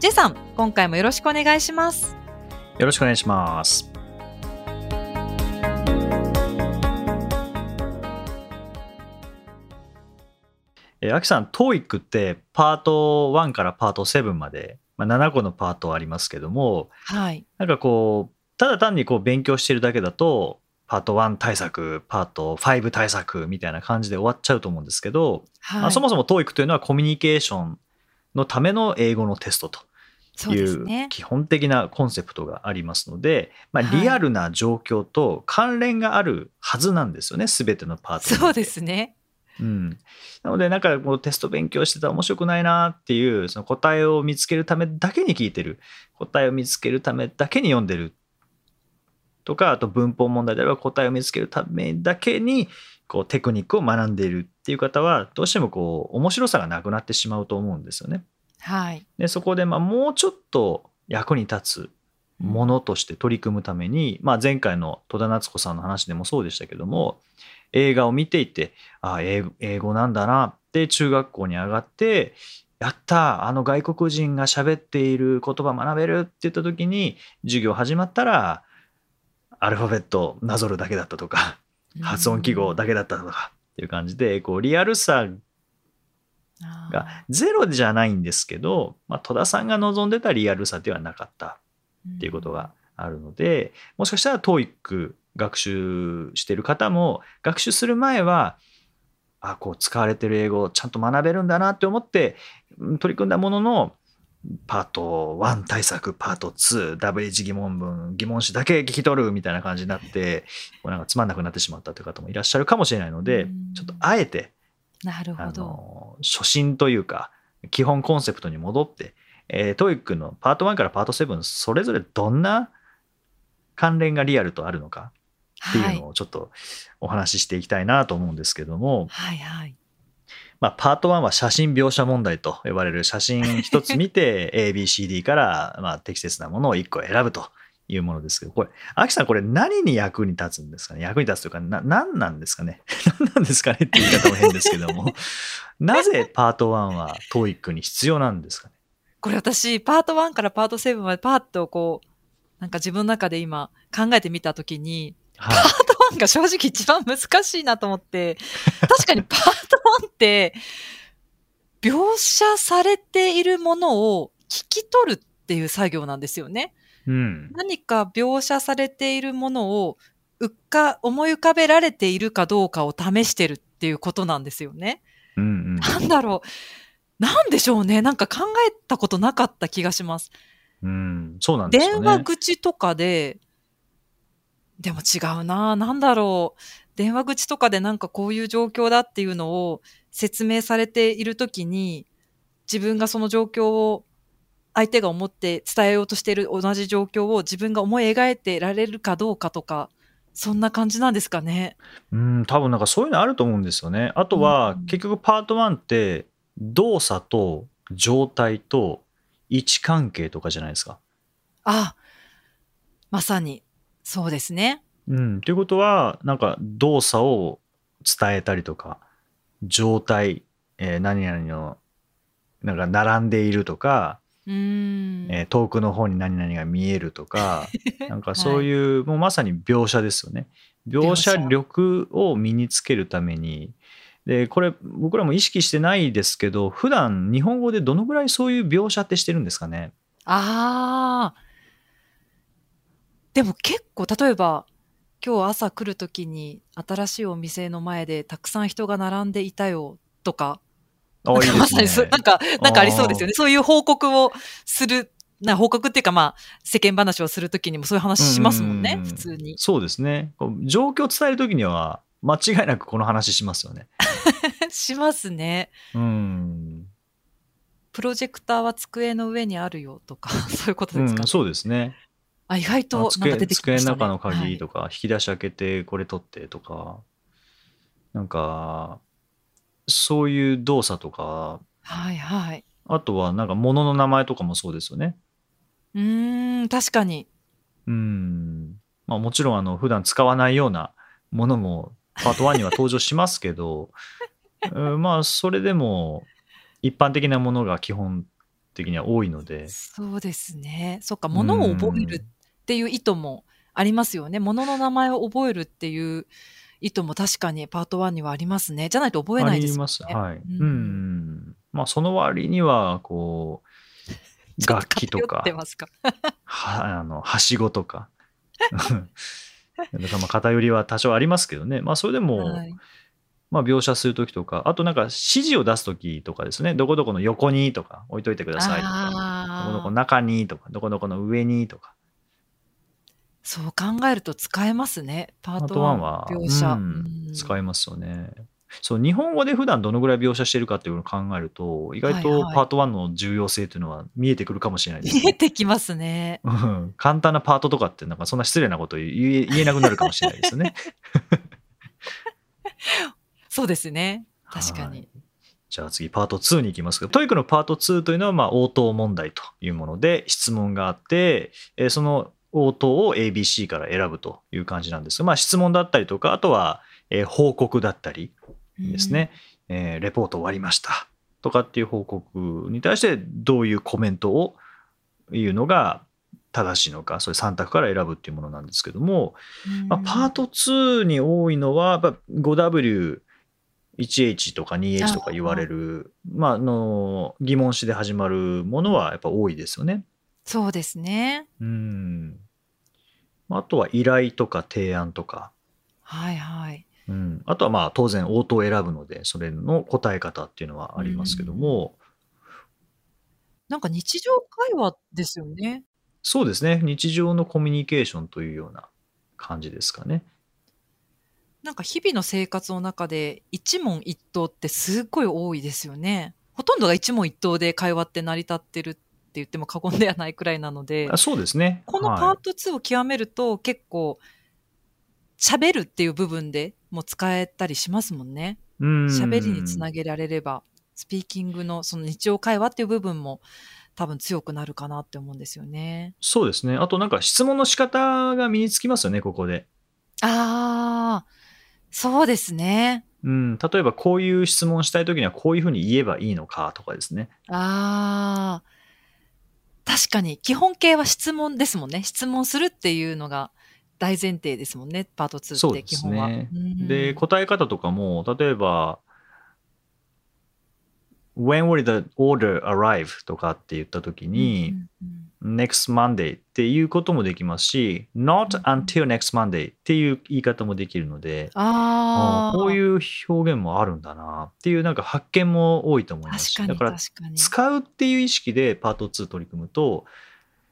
J さん、今回もよろしくお願いします。よろしくお願いしますえー、あきさん TOEIC ってパート1からパート7まで、まあ、7個のパートありますけどもはい。なんかこうただ単にこう勉強してるだけだとパート1対策パート5対策みたいな感じで終わっちゃうと思うんですけど、はい。まあ、そもそも TOEIC というのはコミュニケーションのための英語のテストという。基本的なコンセプトがありますので、まあ、はいリアルな状況と関連があるはずなんですよね、すべてのパートそうですね。うん、なのでなんかこうテスト勉強してたら面白くないなっていうその答えを見つけるためだけに聞いてる答えを見つけるためだけに読んでるとかあと文法問題であれば答えを見つけるためだけにこうテクニックを学んでいるっていう方はどうしてもこう面白さがなくなってしまうと思うんですよね。はい。でそこでまあもうちょっと役に立つものとして取り組むために、まあ、前回の戸田夏子さんの話でもそうでしたけども映画を見ていてああ英語英語なんだなって中学校に上がってやったあの外国人が喋っている言葉学べるって言った時に授業始まったらアルファベットなぞるだけだったとか発音記号だけだったとかっていう感じでこうリアルさがゼロじゃないんですけど、まあ、戸田さんが望んでたリアルさではなかったっていうことがあるのでもしかしたら TOEIC 学習してる方も学習する前はあこう使われてる英語をちゃんと学べるんだなって思ってうん取り組んだもののパート1対策パート2 WH 疑問文疑問詞だけ聞き取るみたいな感じになってこうなんかつまんなくなってしまったという方もいらっしゃるかもしれないのでうん。ちょっとあえてあなるほど。の初心というか基本コンセプトに戻って、えー、TOEIC のパート1からパート7それぞれどんな関連がリアルとあるのかっていうのをちょっとお話ししていきたいなと思うんですけども、はいはい。まあ、パート1は写真描写問題と呼ばれる写真一つ見て ABCD からまあ適切なものを1個選ぶというものですけどこれアキさんこれ何に役に立つんですかね？役に立つというかな何なんですかね？何なんですかね？っていう言い方も変ですけども。なぜパート1は TOEIC に必要なんですかね？これ私、パート1からパート7までパーッとこう、なんか自分の中で今考えてみたときに、はい。パート1が正直一番難しいなと思って、確かにパート1って、描写されているものを聞き取るっていう作業なんですよね。うん何か描写されているものをうっか、思い浮かべられているかどうかを試してるっていうことなんですよね。うんうんなんだろう。なんでしょうね。なんか考えたことなかった気がします。うんそうなんですよね電話口とかで、でも違うな。なんだろう。電話口とかでなんかこういう状況だっていうのを説明されているときに、自分がその状況を相手が思って伝えようとしている同じ状況を自分が思い描いてられるかどうかとか、そんな感じなんですかね。うん、多分なんかそういうのあると思うんですよね。あとは、うん結局パート1って動作と状態と位置関係とかじゃないですか。あ、まさに、そうですね。うん、ということはなんか動作を伝えたりとか状態、えー何々のなんか並んでいるとか。えー遠くの方に何々が見えるとか なんかそういう、もうまさに描写ですよね。描写力を身につけるためにでこれ僕らも意識してないですけど普段日本語でどのぐらいそういう描写ってしてるんですかね？ああ。でも結構、例えば、今日朝来るときに新しいお店の前でたくさん人が並んでいたよとか、あなんかまさにそう、なんか、なんかありそうですよね。ね。そういう報告をする、な報告っていうかまあ、世間話をするときにもそういう話しますもんねう、普通に。そうですね。状況を伝えるときには間違いなくこの話しますよね。しますね。うん。プロジェクターは机の上にあるよとか、そういうことうん、ですかね。そうですね。あ、意外あとなんか机出てき机のましたね。中の鍵とか。か、引き出し開けてこれ取ってとか、なんか、そういう動作とか、はいはい。あとはなんか物の名前とかもそうですよね。うーん、確かに。うん。まあもちろんあの普段使わないようなものもパート1には登場しますけど、うんまあそれでも一般的なものが基本的には多いので、そうですね。そっか、う物を覚えるっん。ていう意図もありますよね。物の名前を覚えるっていう意図も確かにパート1にはありますね。じゃないと覚えあないですよります。ね。はい。う。うんん。まあその割には、こう、楽器とか、ますか？は、あの、はしごとか。だからまあ偏りは多少ありますけどね。まあそれでも、はい。まあ描写するときとか、あとなんか指示を出すときとかですね。どこどこの横にとか置いといてくださいとか、どこどこ中にとか、どこどこの上にとか。そう考えると使えますね。パートパート1 1は、描う写。ん、うん。使えますよね。そう、日本語で普段どのぐらい描写してるかっていうのを考えると、意外はいとはい。パート1の重要性っていうのは見えてくるかもしれないです見えね。てきますね。うん、簡単なパートとかってなんかそんな失礼なこと言え言えなくなるかもしれないですよね。そうですね。確かに。はい。じゃあ次パート2に行きますけど、 TOEIC のパート2というのはまあ応答問題というもので質問があって、えーその応答を ABC から選ぶという感じなんですが、まあ質問だったりとか、あとは、えー報告だったりうん。ですね、えーレポート終わりましたとかっていう報告に対してどういうコメントを言うのが正しいのか、それ3択から選ぶっていうものなんですけども、うまあ、パーん。ト2に多いのは、やっぱ 5W、1H とか 2H とか言われる、まあ、あの疑問詞で始まるものはやっぱ多いですよね。そうですね。うん。まああとは依頼とか提案とか、はいはい。うん、あとはまあ当然応答を選ぶので、それの答え方っていうのはうありますけどん。も、なんか日常会話ですよね。そうですね、日常のコミュニケーションというような感じですかね。なんか日々の生活の中で一問一答ってすっごい多いですよね。ほとんどが一問一答で会話って成り立ってる言っても過言ではないくらいなので、あそうですね。このはい。パート2を極めると結構喋るっていう部分でも使えたりしますもんね。う喋りにつん。なげられれば、スピーキングのその日常会話っていう部分も多分強くなるかなって思うんですよね。そうですね。あとなんか質問の仕方が身につきますよね、ここで。ああ、そうですね。うん、例えばこういう質問したいときにはこういうふうに言えばいいのかとかですね。ああ、確かに基本形は質問ですもんね。質問するっていうのが大前提ですもんね。パート2って基本は。ね。うで、ん。答え方とかも、例えば、When will the order arrive? とかって言ったときうんに、next Monday っていうこともできますし、not until next Monday っていう言い方もできるので、あこういう表現もあるんだなっていうなんか発見も多いと思いますだから。使うっていう意識でパート2取り組むと、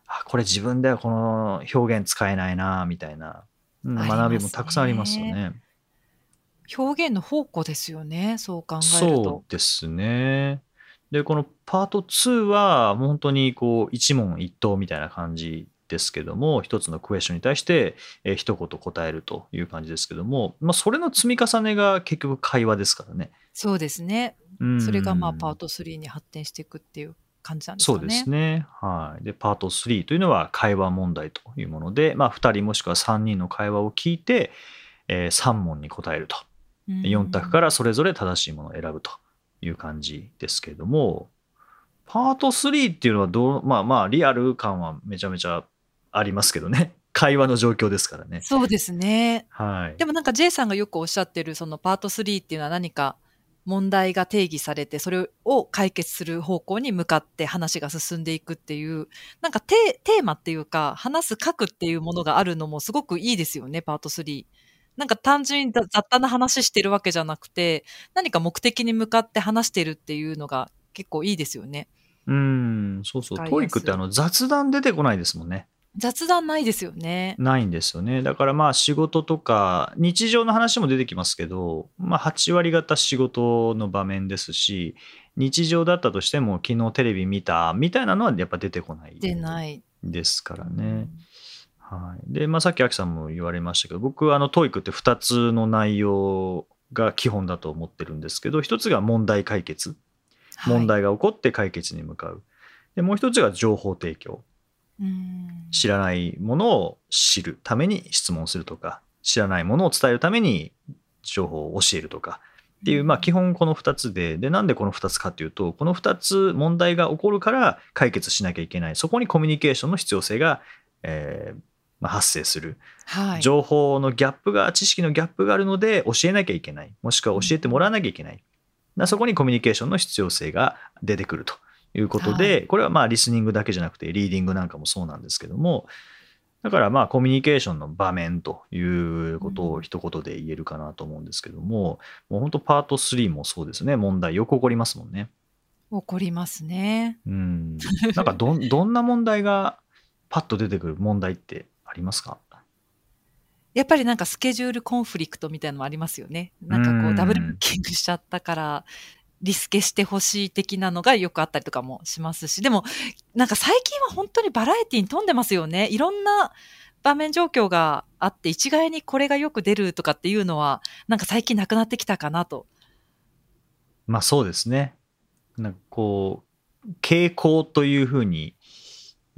あ、これ自分ではこの表現使えないなみたいな、学びもたくさんありますよね。ね。表現の宝庫ですよね。そう考えるそうと。ですね。で、このパート2は、もう本当にこう、一問一答みたいな感じですけども、一つのクエスチョンに対して、えー一言答えるという感じですけども、まあ、それの積み重ねが結局会話ですからね。そうですね。うそれがまあパーん。ト3に発展していくっていう感じなんですかそうですね。ね。はい。で、パート3というのは会話問題というもので、まあ、2人もしくは3人の会話を聞いて、え3問に答えると。う4択かん。らそれぞれ正しいものを選ぶという感じですけれども、パート3っていうのはどう、まあまあ、リアル感はめちゃめちゃありますけどね。会話の状況ですからね。そうですね。はい。でもなんか J さんがよくおっしゃってるそのパート3っていうのは何か問題が定義されてそれを解決する方向に向かって話が進んでいくっていうなんかテテーマっていうか話す書くっていうものがあるのもすごくいいですよねパート3。なんか単純に雑雑多な話してるわけじゃなくて何か目的に向かって話してるっていうのが結構いいですよね。うん、そうそう。 TOEIC って。あの雑談出てこないですもんね。雑談ないですよね。ないんですよね。だからまあ仕事とか、日常の話も出てきますけど、まあ8割方仕事の場面ですし、日常だったとしても昨日テレビ見たみたいなのはやっぱ出てこない出ない。ですからうね。んはい。で、まあさっきアキさんも言われましたけど、僕はあの TOEIC って2つの内容が基本だと思ってるんですけど、一つが問題解決。はい問題が起こって解決に向かう。で、もう一つが情報提供。うん知らないものを知るために質問するとか知らないものを伝えるために情報を教えるとかっていう、まあ、基本この2つででなんでこの2つかっていうとこの2つ問題が起こるから解決しなきゃいけないそこにコミュニケーションの必要性が、えーまあ、発生する。はい。情報のギャップが知識のギャップがあるので教えなきゃいけない。もしくは教えてもらわなきゃいけない。だからそこにコミュニケーションの必要性が出てくると。いうことで、はこれはまあリスニングだけじゃなくてリーディングなんかもそうなんですけども。だからまあコミュニケーションの場面ということを一言で言えるかなと思うんですけども、もう本当パート3もそうですね。問題よく起こりますもんね。起こりますね。うん、なんかどんどんな問題がパッと出てくる問題ってありますか？やっぱりなんかスケジュールコンフリクトみたいなのもありますよね。なんかうんこうダブルブッキングしちゃったから、リスケしてほしい的なのがよくあったりとかもしますし、でもなんか最近は本当にバラエティに富んでますよね。いろんな場面状況があって、一概にこれがよく出るとかっていうのは、なんか最近なくなってきたかなと。まあそうですね。なんかこう、傾向というふうに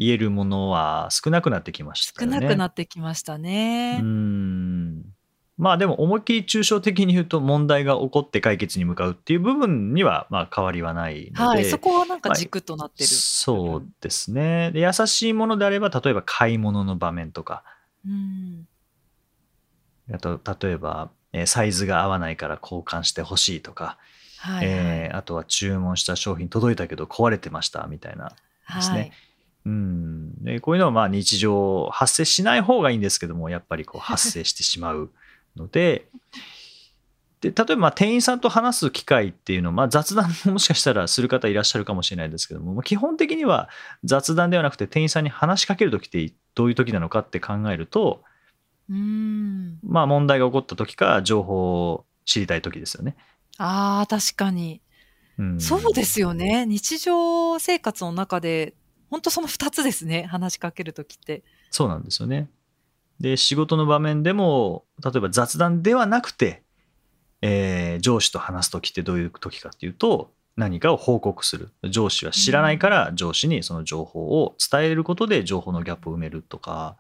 言えるものは少なくなってきましたよね。少なくなってきましたね。うーん。まあでも思いっきり抽象的に言うと問題が起こって解決に向かうっていう部分にはまあ変わりはないので、はい。そこはなんか軸となってる。そうですね。で優しいものであれば例えば買い物の場面とか、うん。あと例えばえーサイズが合わないから交換してほしいとか、はい、はい。えーあとは注文した商品届いたけど壊れてましたみたいなですねはい。うん、でこういうのはまあ日常発生しない方がいいんですけどもやっぱりこう発生してしまうのでで例えばまあ店員さんと話す機会っていうのは、まあ、雑談ももしかしたらする方いらっしゃるかもしれないですけどもまあ基本的には雑談ではなくて店員さんに話しかける時ってどういう時なのかって考えると、うん。まあ、問題が起こった時か情報を知りたい時ですよね。ああ、確かに。うん、そうですよね。日常生活の中で、本当その二つですね。話しかけるときって。そうなんですよね。で、仕事の場面でも、例えば雑談ではなくて、えー上司と話すときってどういうときかっていうと、何かを報告する。上司は知らないから上司にその情報を伝えることで情報のギャップを埋めるとか、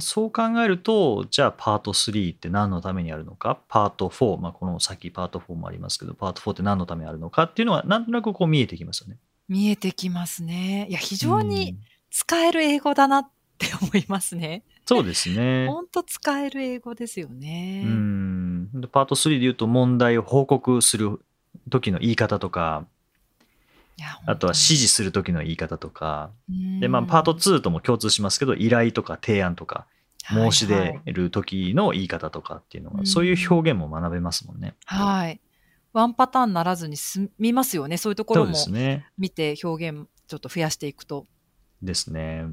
そう考えると、じゃあパート3って何のためにあるのか、パート4、まあ、この先パート4もありますけど、パート4って何のためにあるのかっていうのは、なんとなくこう見えてきますよね。見えてきますね。いや、非常うにん使える英語だなって思いますね。そうですね。本当使える英語ですよね。うんでパート3で言うと問題を報告する時の言い方とかあとは指示する時の言い方とか示で、まあ、パート2とも共通しますけど依頼とか提案とか申し出る時の言い方とかっていうのは、うんそういう表現も学べますもんね。はい。ワンパターンならずに済みますよね。そういうところも。見て表現ちょっと増やしていくと。ですね。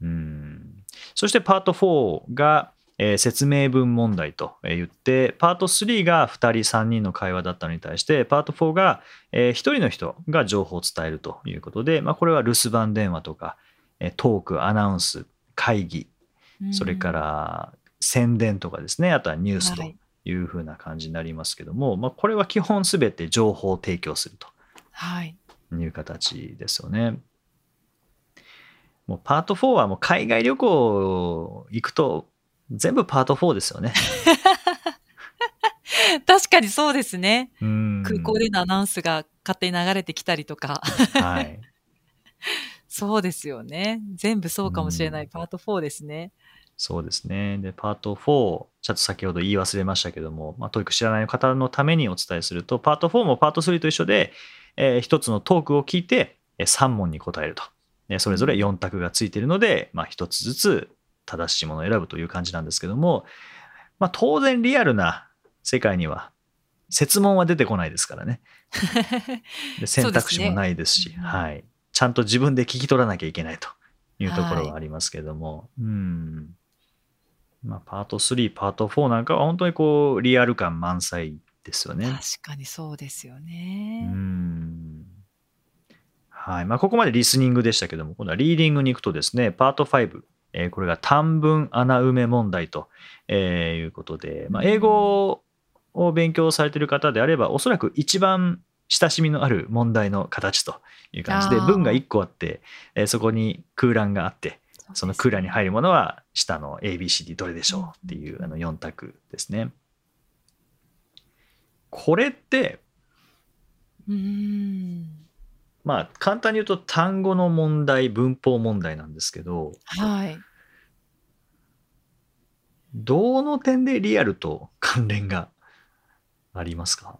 うん。そしてパート4が、えー説明文問題とえー言って、パート3が2人3人の会話だったのに対して、パート4が、え1人の人が情報を伝えるということで、まあ、これは留守番電話とか、えートーク、アナウンス、会議、それから宣伝とかですね、あとはニュースとはいいうふうな感じになりますけども、まあ、これは基本すべて情報を提供すると。はい。いう形ですよね。もうパート4はもう海外旅行行くと全部パート4ですよね。確かにそうですね。うん空港でのアナウンスが勝手に流れてきたりとか。はい。そうですよね。全部そうかもしれない。うんパート4ですね。そうですね。で、パート4、ちょっと先ほど言い忘れましたけども、まあ、 TOEIC 知らない方のためにお伝えすると、パート4もパート3と一緒で、えー一つのトークを聞いて、えー3問に答えると。でそれぞれ4択がついているので、まあ、1つずつ正しいものを選ぶという感じなんですけども、まあ、当然リアルな世界には、設問は出てこないですからね。で 選択肢もないですし、すねはい。ちゃんと自分で聞き取らなきゃいけないというところはありますけども、うん。まあ、パート3、パート4なんかは本当にこう、リアル感満載ですよね。確かにそうですようね。ん。はい。まあ、ここまでリスニングでしたけども、今度はリーディングに行くとですね、パート5、えーこれが短文穴埋め問題と、えーいうことで、まあ、英語を勉強されている方であれば、おそらく一番親しみのある問題の形という感じで、文が1個あって、えーそこに空欄があって、その空欄に入るものは下の ABCD どれでしょうっていうあの4択ですね。これって。まあ簡単に言うと単語の問題、文法問題なんですけど、はい。どの点でリアルと関連がありますか？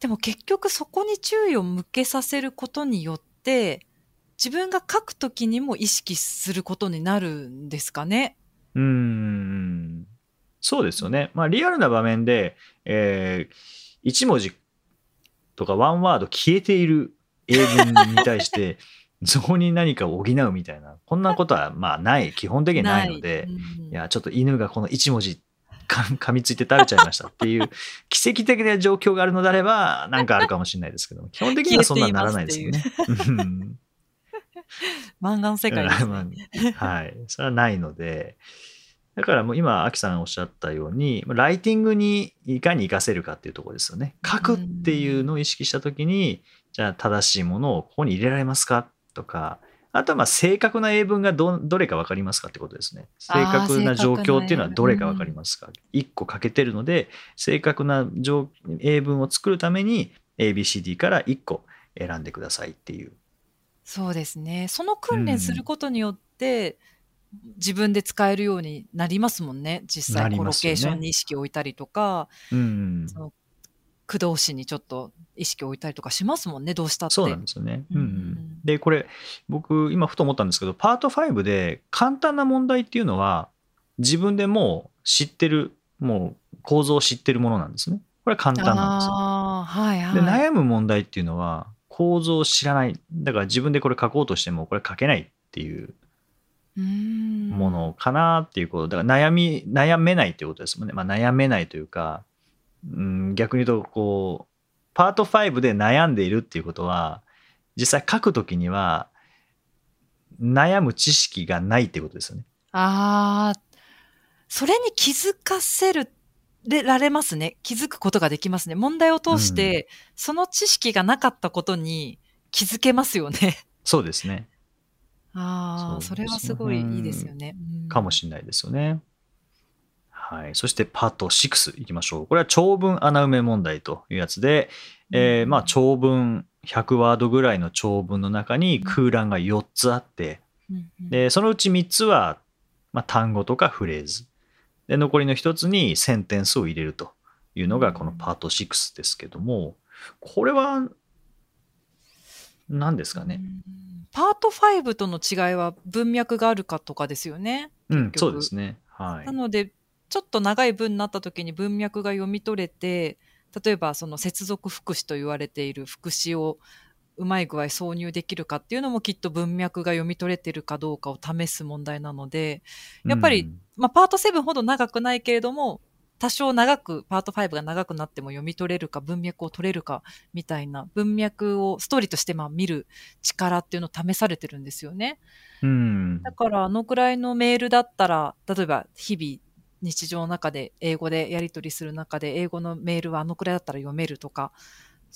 でも結局そこに注意を向けさせることによって、自分が書くときにも意識することになるんですかね？うーん。そうですよね。まあリアルな場面で、えー、1文字とかワンワード消えている英文に対して、そこに何かを補うみたいな、こんなことはまあない、基本的にないので、うんいや、ちょっと犬がこの1文字か 噛みついて食べちゃいましたっていう奇跡的な状況があるのであれば、なんかあるかもしれないですけども、基本的にはそんなにならないですよね。漫画の世界ですまね。あはい。それはないので、だからもう今、アキさんおっしゃったように、ライティングにいかに活かせるかっていうところですよね。書くっていうのを意識したときに、じゃあ正しいものをここに入れられますか？とか、あとはまあ正確な英文がどどれか分かりますかってことですね。正確な状況っていうのはどれか分かりますか？1個欠けてるので、正確な英文を作るために ABCD から1個選んでくださいっていう。そうですね。その訓練することによって、自分で使えるようになりますもんね。実な際コロりますよねケーションに意識を置いたりとか、うん。その駆動詞にちょっと意識を置いたりとかしますもんね、どうしたって。そうなんですよね。うんううんん、で、これ、僕、今、ふと思ったんですけど、パート5で簡単な問題っていうのは、自分でもう知ってる、もう構造を知ってるものなんですね。これは簡単なんですよ。ああ、はいはい。で、悩む問題っていうのは、構造を知らない。だから自分でこれ書こうとしても、これ書けないっていうものかなっていうこと。だから悩み、悩めないっていうことですもんね。まあ、悩めないというか、うん、逆に言うと、こう、パート5で悩んでいるっていうことは、実際書くときには、悩む知識がないっていうことですよね。ああ、それに気づかせる、れられますね。気づくことができますね。問題を通して、その知識がなかったことに気づけますよね。そうですね。ああ、それはすごいいいですよね。うんかもしれないですよね。はい。そしてパート6いきましょう。これは長文穴埋め問題というやつで、えーまあ長文100ワードぐらいの長文の中に空欄が4つあって、うんうんで、そのうち3つは、まあ、単語とかフレーズ。で、残りの1つにセンテンスを入れるというのがこのパート6ですけども、これは何ですかね？うんパート5との違いは文脈があるかとかですよね。うん、そうですね。はいな。ので、ちょっと長い文になった時に文脈が読み取れて、例えばその接続副詞と言われている副詞をうまい具合挿入できるかっていうのもきっと文脈が読み取れてるかどうかを試す問題なので、やっぱりうんまあ、パート7ほど長くないけれども、多少長く、パート5が長くなっても読み取れるか、文脈を取れるか、みたいな、文脈をストーリーとしてまあ見る力っていうのを試されてるんですよね。うん。だから、あのくらいのメールだったら、例えば日々、日常の中で英語でやり取りする中で、英語のメールはあのくらいだったら読めるとか、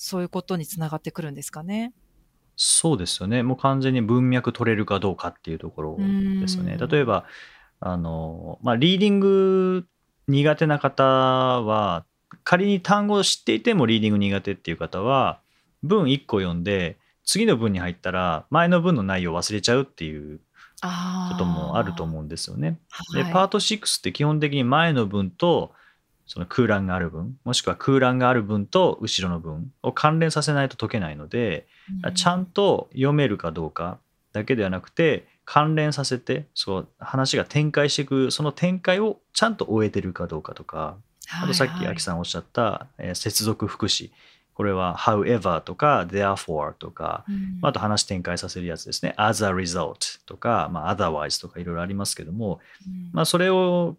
そういうことにつながってくるんですかね。そうですよね。もう完全に文脈取れるかどうかっていうところですよね。うん例えば、あの、まあ、リーディング苦手な方は、仮に単語を知っていてもリーディング苦手っていう方は、文1個読んで、次の文に入ったら、前の文の内容を忘れちゃうっていうあこともあると思うんですよね。うで、パート6って基本的に前の文と、その空欄がある文、もしくは空欄がある文と後ろの文を関連させないと解けないので、ちゃんと読めるかどうかだけではなくて関連させてそう話が展開していくその展開をちゃんと終えてるかどうかとかあとさっきアキん。さんおっしゃった、えー接続副詞これは however とか therefore とか、うんあと話展開させるやつですね。as a result とか、まあ、otherwise とかいろいろありますけども、うんまあ、それを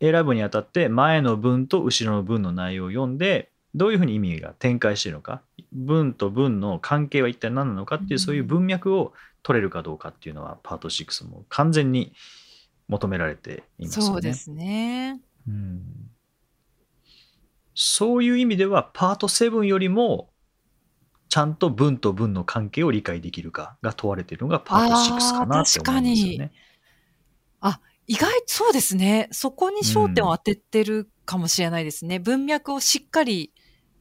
選ぶにあたって前の文と後ろの文の内容を読んでどういうふうに意味が展開しているのか文と文の関係は一体何なのかっていううんそういう文脈を取れるかどうかっていうのはパート6も完全に求められていますよね。そうですね。うんそういう意味ではパート7よりもちゃんと文と文の関係を理解できるかが問われているのがパート6かなって思いますよね。意外、そうですね。そこに焦点を当ててるかもしれないですね。文脈をしっかり、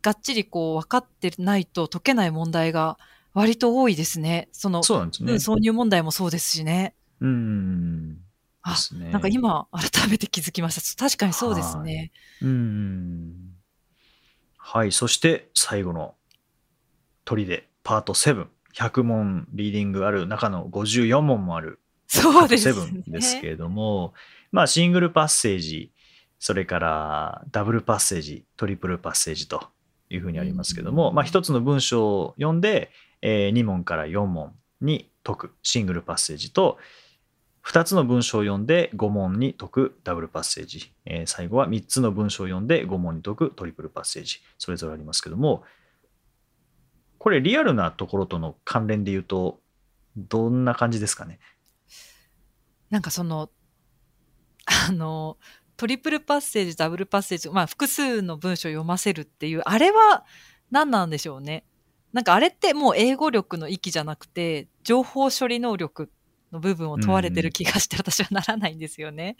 がっちりこう分かってないと解けない問題が割と多いですね。その、そうなんですね。うん挿入問題もそうですしね。うん。あね。なんか今、改めて気づきました。確かにそうですね。うん。はい。そして最後の鳥でパート7。100問リーディングある中の54問もあるそうですね。7ですけれども、まあシングルパッセージ、それからダブルパッセージ、トリプルパッセージというふうにありますけども、うんまあ一つの文章を読んで、え2問から4問に解くシングルパッセージと、2つの文章を読んで5問に解くダブルパッセージ、えー最後は3つの文章を読んで5問に解くトリプルパッセージ、それぞれありますけども、これリアルなところとの関連で言うと、どんな感じですかね？なんかその、あの、トリプルパッセージ、ダブルパッセージ、まあ複数の文章を読ませるっていう、あれは何なんでしょうね。なんかあれってもう英語力の域じゃなくて、情報処理能力の部分を問われてる気がして私はならないんですよね。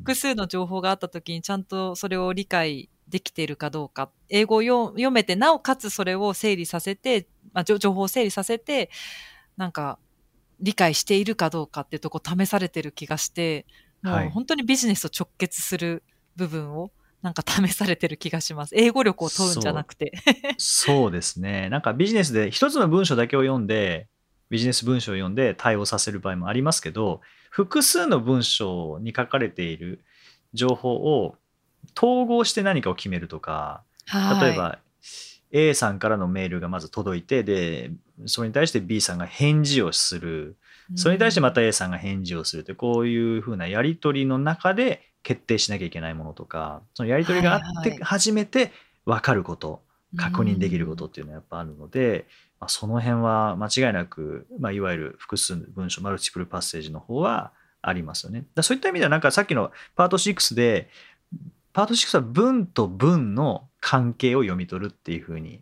複数の情報があった時にちゃんとそれを理解できているかどうか。英語を読読めて、なおかつそれを整理させて、まあ、情情報を整理させて、なんか理解しているかどうかっていうとこ試されてる気がして、もはいう本当にビジネスと直結する部分をなんか 試されてる気がします。英語力を問うんじゃなくて。そうですね。なんかビジネスで一つの文章だけを読んで、ビジネス文章を読んで対応させる場合もありますけど、複数の文章に書かれている情報を統合して何かを決めるとか、はい例えば A さんからのメールがまず届いて、で、それに対して B さんが返事をする。それに対してまた A さんが返事をするって、こういうふうなやり取りの中で決定しなきゃいけないものとか、そのやり取りがあって初めて分かること、確認できることっていうのはやっぱあるので、まあ、その辺は間違いなく、まあ、いわゆる複数の文章、マルチプルパッセージの方はありますよね。だそういった意味では、なんかさっきのパート6で、パート6は文と文の関係を読み取るっていうふうに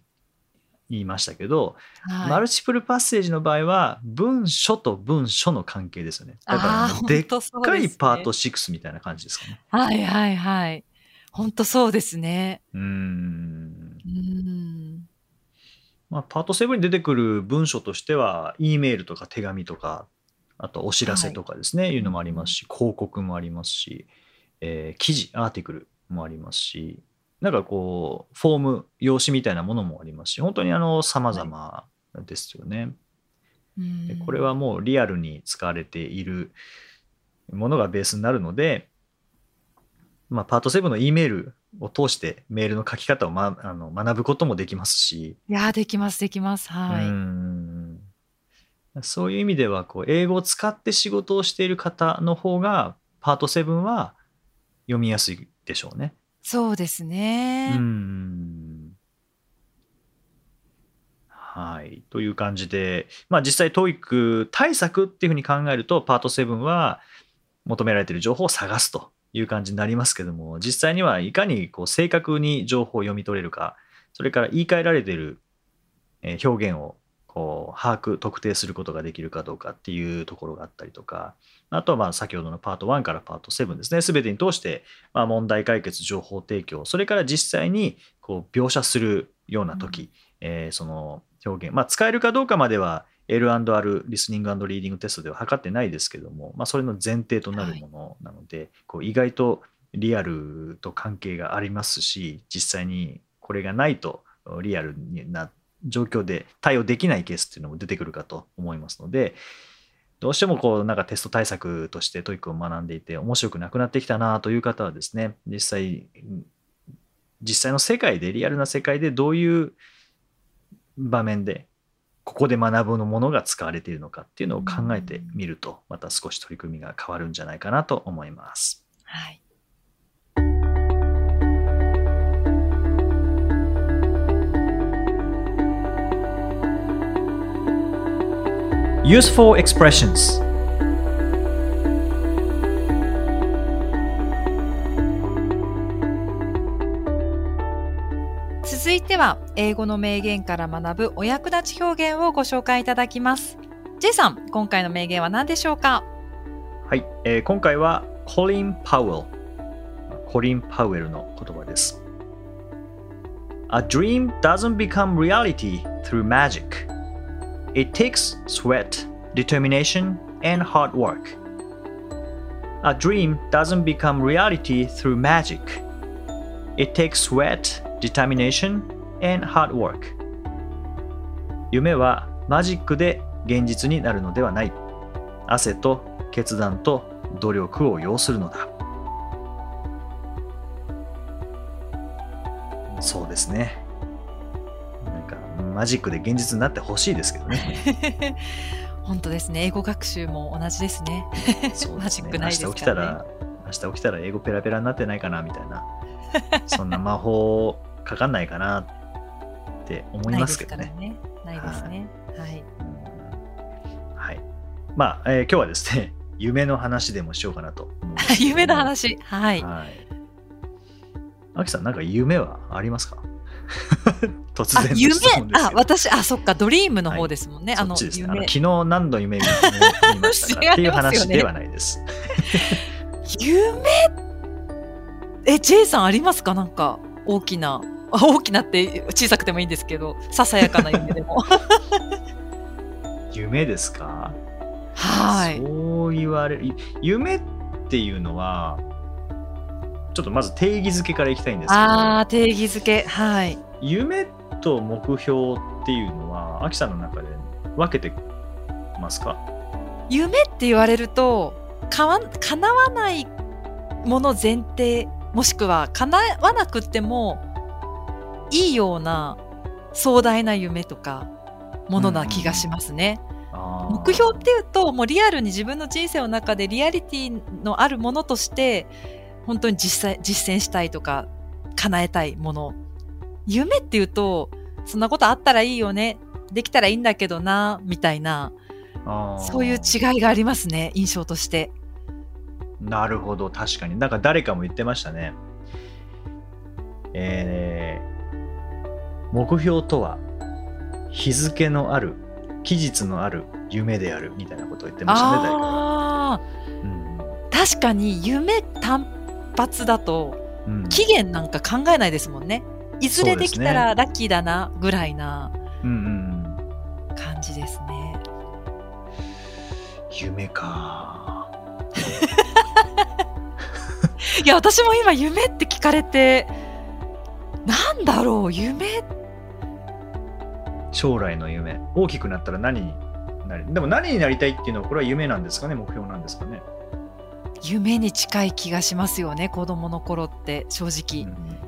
言いましたけど、はいマルチプルパッセージの場合は文書と文書の関係ですよね。だからでっかいパート6みたいな感じですかね。はいはいはい。本当そうですね。うーん。うん。まあ、パート7に出てくる文書としては、E メールとか手紙とか、あとお知らせとかですね、い、うのもありますし、広告もありますし、えー記事、アーティクルもありますし、なんかこう、フォーム、用紙みたいなものもありますし、本当にあの、様々ですよね。うんでこれはもうリアルに使われているものがベースになるので、まあ、パート7の E メールを通してメールの書き方を、ま、あの学ぶこともできますし、いやー、できます、できます。はい。うんそういう意味ではこう英語を使って仕事をしている方の方がパート7は読みやすいでしょうね。そうですね。んはい。という感じで、まあ実際 TOEIC 対策っていうふうに考えるとパート7は求められている情報を探すという感じになりますけども、実際にはいかにこう正確に情報を読み取れるか、それから言い換えられているえ表現をこう把握、特定することができるかどうかっていうところがあったりとか、あとはまあ先ほどのパート1からパート7ですね、すべてに通してまあ問題解決、情報提供、それから実際にこう描写するような時、えーその表現、まあ、使えるかどうかまでは L&R リスニングリーディングテストでは測ってないですけども、まあ、それの前提となるものなので、こう意外とリアルと関係がありますし実際にこれがないとリアルな状況で対応できないケースっていうのも出てくるかと思いますのでどうしてもこうなんかテスト対策として TOEIC を学んでいて面白くなくなってきたなという方はですね実際実際の世界でリアルな世界でどういう場面でここで学ぶのものが使われているのかっていうのを考えてみるとまた少し取り組みが変わるんじゃないかなと思います。はい。Useful expressions. 続いては、英語の名言から学ぶお役立ち表現をご紹介いただきます。J さん、今回の名言は何でしょうか？はい、えー今回はコリン・パウエルコリン・パウエルの言葉です。A dream doesn't become reality through magic It takes sweat, determination, and hard work A dream doesn't become reality through magic It takes sweat, determination, and hard work 夢はマジックで現実になるのではない汗と決断と努力を要するのだそうですねマジックで現実になってほしいですけどね 本当ですね。英語学習も同じですね。そうねジックないです明日起きたからねら明日起きたら英語ペラペラになってないかなみたいなそんな魔法かかんないかなって思いますけどねからね。ないですね。はい。うんはいまあ、えー今日はですね 夢の話でもしようかなと 夢の話。はい。はい。アキさん、なんか夢はありますか？突然夢。あ。私あそっかドリームの方ですもんね、あのそっちですね。あの夢昨日何度夢見見ましたか？っていう話ではないです。夢？え J さんありますか？なんか大きな。あ大きなって小さくてもいいんですけどささやかな夢でも。夢ですか？はい。そう言われる。い夢っていうのは、ちょっとまず定義づけからいきたいんですけど、あー定義づけ。はい。夢と目標っていうのは、アキさんの中で分けてますか？夢って言われるとかわ叶わないもの前提もしくは叶わなくってもいいような壮大な夢とかものな気がしますね。あー。目標っていうともうリアルに自分の人生の中でリアリティのあるものとして本当に実際実践したいとか叶えたいもの。夢っていうとそんなことあったらいいよね。できたらいいんだけどなみたいな。そういう違いがありますね印象として。なるほど、確かに。なんか誰かも言ってましたね。えー目標とは日付のある、期日のある夢であるみたいなことを言ってましたね、うんー確かに夢単発だとうん。期限なんか考えないですもんね。いずれできたらラッキーだなぐらいなうんうんうん。感じですね。夢か。いや、私も今夢って聞かれて、なんだろう、夢。将来の夢。大きくなったら何になりでも何になりたいっていうのはこれは夢なんですかね？目標なんですかね、夢に近い気がしますよね、子供の頃って正う直。ん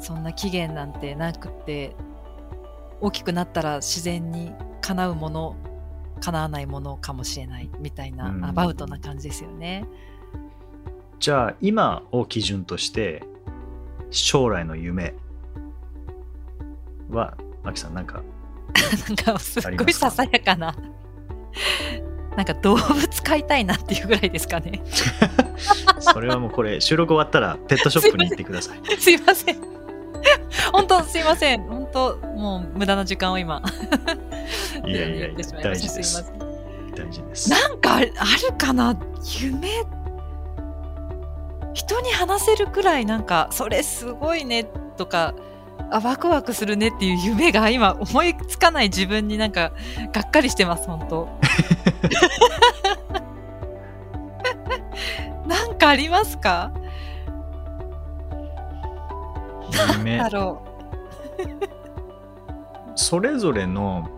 そんな期限なんてなくって、大きくなったら自然に叶うもの、叶わないものかもしれないみたいな、うんアバウトな感じですよね。じゃあ今を基準として将来の夢は、アキさんなんか なんかすっごいささやかな。なんか動物飼いたいなっていうぐらいですかね。それはもうこれ収録終わったらペットショップに行ってください。すいません。本当すいません。本当もう無駄な時間を今。いやいやいや 大事です大事です。なんかあるあるかな夢？人に話せるくらいなんかそれすごいねとかあワクワクするねっていう夢が今思いつかない自分になんかがっかりしてます本当 なんかありますか？夢だろそれぞれのう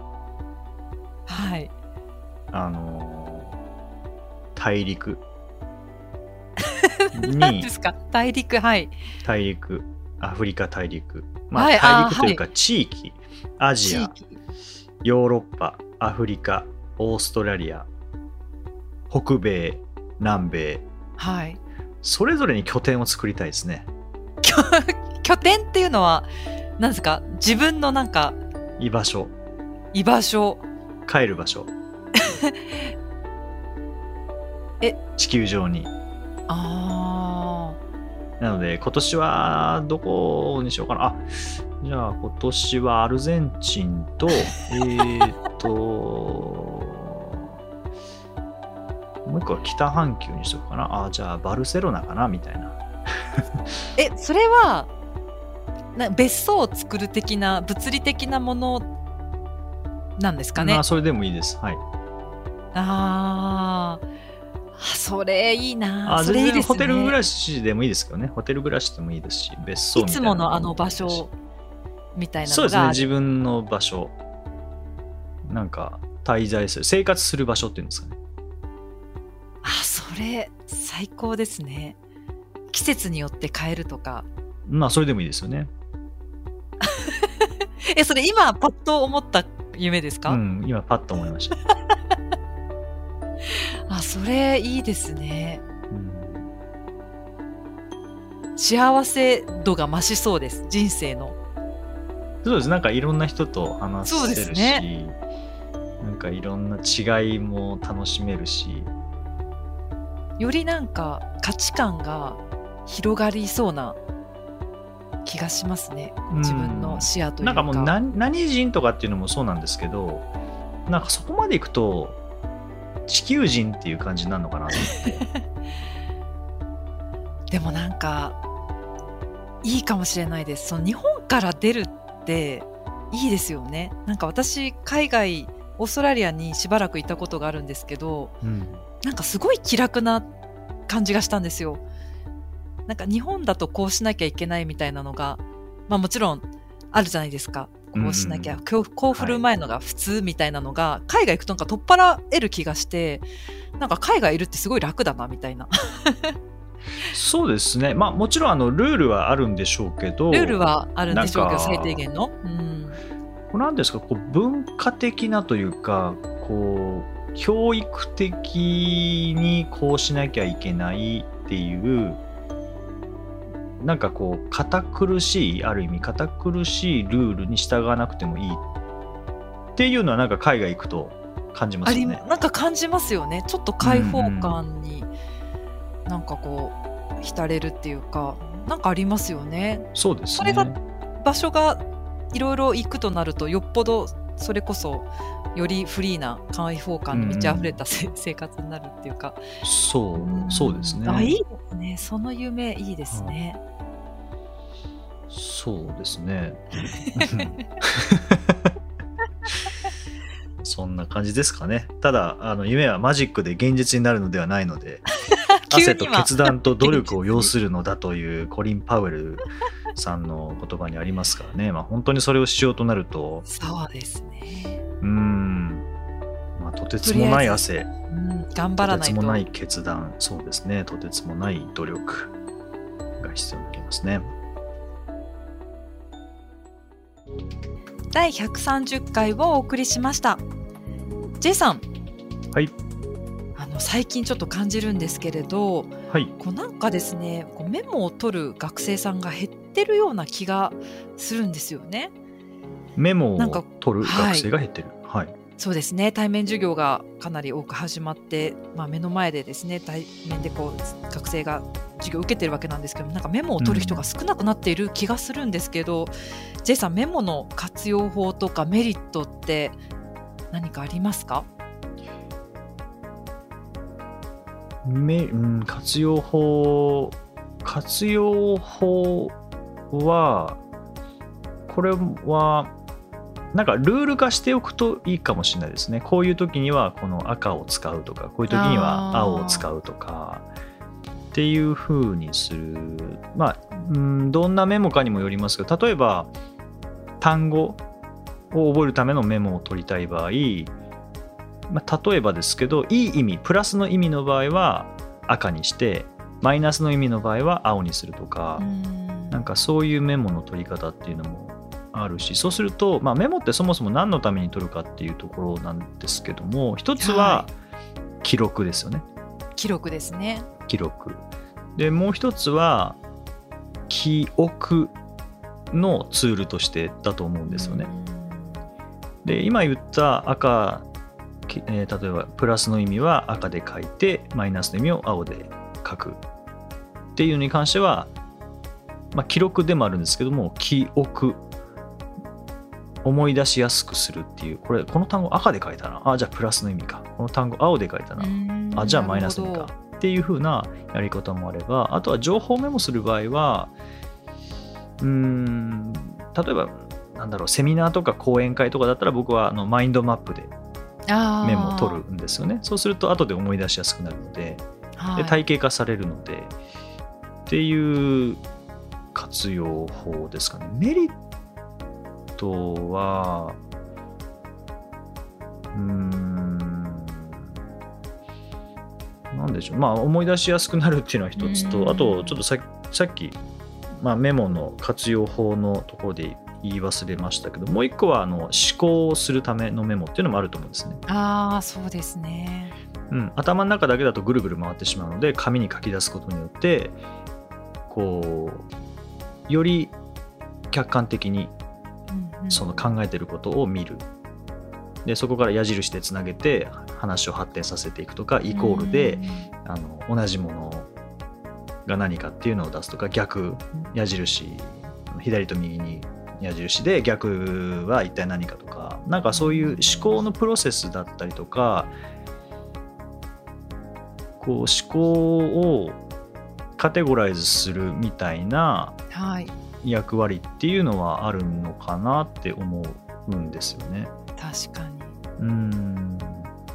はい。あのー大陸。何 にですか？大陸はい。大陸。アフリカ大陸、まあ、はい大陸というか地域、アジア。地域。ヨーロッパ。アフリカオーストラリア北米南米はい。それぞれに拠点を作りたいですね。拠 拠点っていうのは、何ですか？自分のなんか居場所。居場所。帰る場所。え？地球上に。あなので今年はどこにしようかな。あじゃあ今年はアルゼンチンと えーっともう一個は北半球にしとくかな。あじゃあバルセロナかなみたいな。あ。え、それは、な別荘を作る的な、物理的なものなんですかね？まあそれでもいいです。はい。あー。あ、それいいな。あ全それいいですホテル暮らしでもいいですけどね。ホテル暮らしでもいいですし別荘いつみたいな。ものあの場所みたいなそうですね自分の場所。なんか滞在する生活する場所っていうんですかねあ、それ最高ですね。季節によって変えるとか。まあそれでもいいですよね え、それ今パッと思った夢ですか、うん今パッと思いました、あ、それいいですね。うん幸せ度が増しそうです。人生の。そうですなんかいろんな人と話せるし、すねなんかいろんな違いも楽しめるしよりなんか価値観が広がりそうな気がしますね。自分の視野というか。なんかもう何何人とかっていうのもそうなんですけどなんかそこまでいくと地球人っていう感じになるのかなと思って でもなんかいいかもしれないです。その日本から出るっていいですよね。なんか私海外オーストラリアにしばらくいたことがあるんですけど、うんなんかすごい気楽な感じがしたんですよ。なんか日本だとこうしなきゃいけないみたいなのが、まあもちろんあるじゃないですか。こうしなきゃ、うんこう振る舞いのが普通みたいなのが、海外行くとなんか取っ払える気がして、なんか海外いるってすごい楽だなみたいな。そうですねまあもちろんあのルールはあるんでしょうけどルールはあるんでしょうけど、最低限の。うん。これなんですか？こう文化的なというかこう教育的にこうしなきゃいけないっていうなんかこう堅苦しいある意味堅苦しいルールに従わなくてもいいっていうのはなんか海外行くと感じますよね。なんか感じますよね。ちょっと開放感に、なんかこう、浸れるっていうか、なんかありますよね。そうですね。それが場所がいろいろ行くとなるとよっぽどそれこそよりフリーな開放感に満ち溢れたせ、生活になるっていうか。そうそうですね。あいいですね。その夢いいですね、そうですね。そんな感じですかね。ただ、あの夢はマジックで現実になるのではないので、急汗と決断と努力を要するのだというコリン・パウエルさんの言葉にありますからね。まあ、本当にそれをしようとなると、そうですね、うーん、まあ、とてつもない汗、うん、頑張らとないと。てつもない決断、そうですね、とてつもない努力が必要になりますね。第130回をお送りしました。J さん。はい。あの最近ちょっと感じるんですけれどはい。こうなんかですねこうメモを取る学生さんが減ってるような気がするんですよね。メモを取る学生が減ってる。はい。そうですね対面授業がかなり多く始まって、まあ、目の前でですね対面でこう学生が授業を受けてるわけなんですけどなんかメモを取る人が少なくなっている気がするんですけど、J さんメモの活用法とかメリットって何かありますか？めうん、活用法、活用法は、これは、なんかルール化しておくといいかもしれないですね。こういう時にはこの赤を使うとか、こういう時には青を使うとか、っていう風にする。まあ、うん、どんなメモかにもよりますけど、例えば、単語を覚えるためのメモを取りたい場合、まあ、例えばですけどいい意味プラスの意味の場合は赤にしてマイナスの意味の場合は青にするとかう、んなんかそういうメモの取り方っていうのもあるしそうすると、まあ、メモってそもそも何のために取るかっていうところなんですけども一つは記録ですよね、記録ですね。記録。でもう一つは記憶のツールとしてだと思うんですよね。で今言った赤、きえー例えばプラスの意味は赤で書いてマイナスの意味を青で書く。っていうのに関しては、まあ、記録でもあるんですけども記憶。思い出しやすくするっていう。これこの単語赤で書いたな。あじゃあプラスの意味か。この単語青で書いたな。うんあじゃあマイナスの意味か。っていう風なやり方もあればあとは情報メモする場合はうーん例えばなんだろうセミナーとか講演会とかだったら僕はあのマインドマップでメモを取るんですよね。そうすると後で思い出しやすくなるのではい。で体系化されるのでっていう活用法ですかねメリットはうーんなんでしょうまあ思い出しやすくなるっていうのは一つうんとあとちょっとささっき、まあ、メモの活用法のところで言い忘れましたけどもう一個はあの思考をするためのメモっていうのもあると思うんですね。ああそうですね。うん、頭の中だけだとぐるぐる回ってしまうので紙に書き出すことによってこうより客観的にその考えてることを見る。でそこから矢印でつなげて話を発展させていくとかイコールであの同じものが何かっていうのを出すとか逆矢印左と右に矢印で逆は一体何かとかなんかそういう思考のプロセスだったりとかこう思考をカテゴライズするみたいなはい役割っていうのはあるのかなって思うんですよね。確かに。うん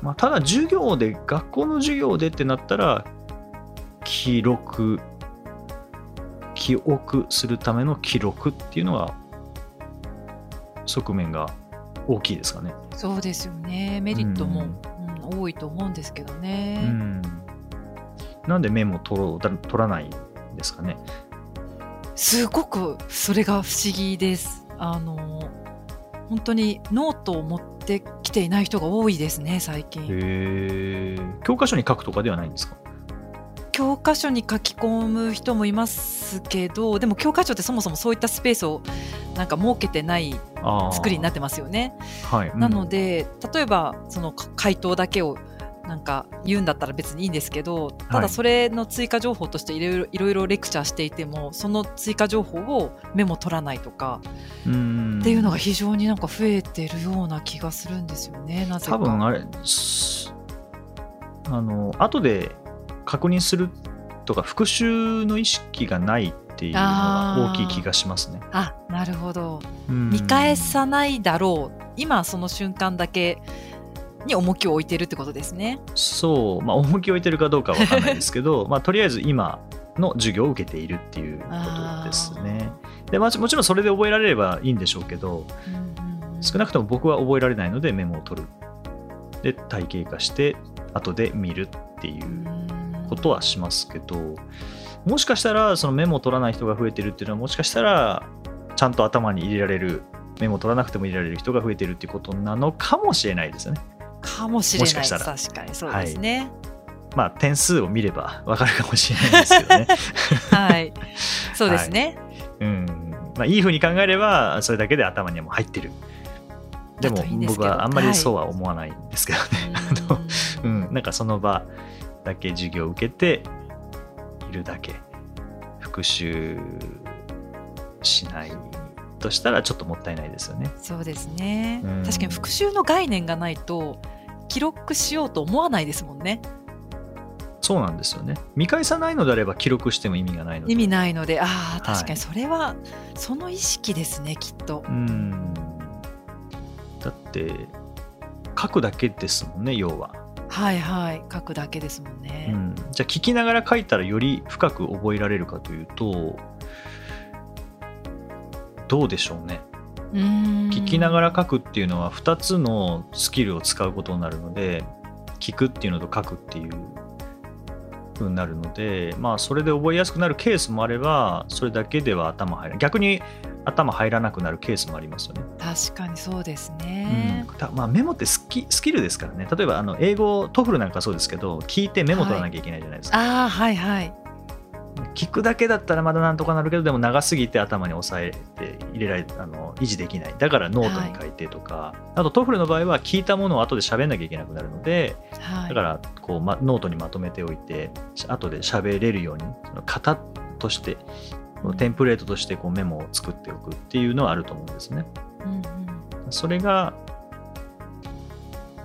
まあ、ただ授業で学校の授業でってなったら記録記憶するための記録っていうのが側面が大きいですかね。そうですよね。メリットも、うんうん多いと思うんですけどうね。ん、なんでメモ取ろうだ取らないんですかね？すごくそれが不思議です。あの本当にノートを持ってきていない人が多いですね最近。教科書に書くとかではないんですか？教科書に書き込む人もいますけどでも教科書ってそもそもそういったスペースをなんか設けてない作りになってますよね。はい、うんなので例えばそのか回答だけをなんか言うんだったら別にいいんですけどたはい。だそれの追加情報としていろいろいろいろレクチャーしていてもその追加情報をメモ取らないとかうん。っていうのが非常になんか増えてるような気がするんですよねなぜか。多分あれすあの後で確認するとか復習の意識がないっていうのが大きい気がしますね。あなるほど。うん。見返さないだろう。今その瞬間だけに重きを置いてるってことですね。そう、まあ、重きを置いてるかどうかは分かんないですけど まあとりあえず今の授業を受けているっていうことですね。でまあもちろんそれで覚えられればいいんでしょうけどうんうんうん少なくとも僕は覚えられないのでメモを取る。で体系化して後で見るっていうことはしますけどもしかしたらそのメモを取らない人が増えてるっていうのはもしかしたらちゃんと頭に入れられるメモを取らなくても入れられる人が増えてるっていうことなのかもしれないですよね。かもしれないもしかしたら確かにそうですね。まあ点数を見ればわかるかもしれないですけどね。はい、そうですね。うんまあ、いいふうに考えればそれだけで頭にはもう入ってる。でも僕はあんまりそうは思わないんですけどね。ううんん、なんかその場だけ授業を受けているだけ復習しないとしたらちょっともったいないですよね。そうですねうん。確かに復習の概念がないと記録しようと思わないですもんね。そうなんですよね。見返さないのであれば記録しても意味がないので。意味ないので、ああ確かはいにそれはその意識ですねきっと。うん。だって書くだけですもんね要は。はいはい書くだけですもんうね。ん、じゃあ聞きながら書いたらより深く覚えられるかというとどうでしょうね。聞聞きながら書くっていうのは2つのスキルを使うことになるので聞くっていうのと書くっていう風になるので、まあ、それで覚えやすくなるケースもあればそれだけでは頭入らない逆に頭入らなくなるケースもありますよね。確かにそうですね。うんたまあ、メモってスキスキルですからね例えばあの英語 TOEFL なんかそうですけど聞いてメモ取らなきゃいけないじゃないですか、ああ、はいはい。聞くだけだったらまだなんとかなるけどでも長すぎて頭に押さえて入れられあの維持できない。だからノートに書いてとか、あと TOEFL の場合は聞いたものを後で喋んなきゃいけなくなるのではい、だからこう、ま、ノートにまとめておいて後で喋れるようにその型としてテンプレートとしてこうメモを作っておくっていうのはあると思うんですね。うんうん。それが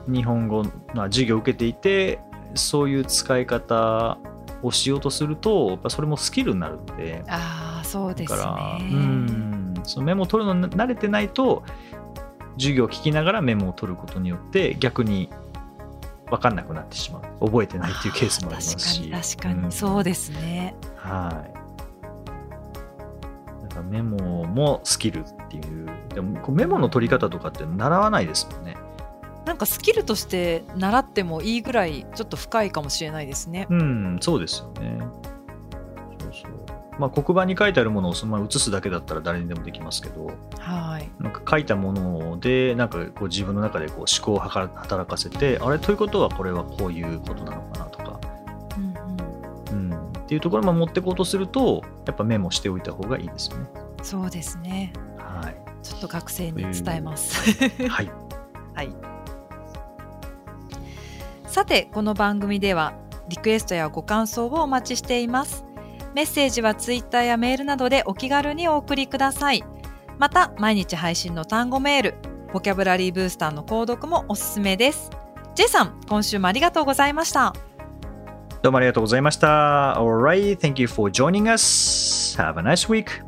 日本語の授業を受けていてそういう使い方をしようとするとやっぱそれもスキルになるのでああ、そうですね。だからうんそのメモを取るのに慣れてないと授業を聞きながらメモを取ることによって逆に分かんなくなってしまう覚えてないっていうケースもありますし確かにそうですね。はい。だからメモもスキルっていう。でもメモの取り方とかって習わないですもんね。なんかスキルとして習ってもいいぐらいちょっと深いかもしれないですね。うん、そうですよね。そうそう。まあ黒板に書いてあるものをそのまま写すだけだったら誰にでもできますけど、はい。なんか書いたもので、なんかこう自分の中でこう思考を働かせて、あれということはこれはこういうことなのかなとか、うんうん、うん、っていうところまで持っていこうとすると、やっぱメモしておいた方がいいですよね。そうですね。はい。ちょっと学生に伝えます。はい。はい。さて、この番組ではリクエストやご感想をお待ちしています。メッセージはツイッターやメールなどでお気軽にお送りください。また、毎日配信の単語メール、ボキャブラリーブースターの購読もおすすめです。J さん、今週もありがとうございました。どうもありがとうございました。Alright, thank you for joining us. Have a nice week.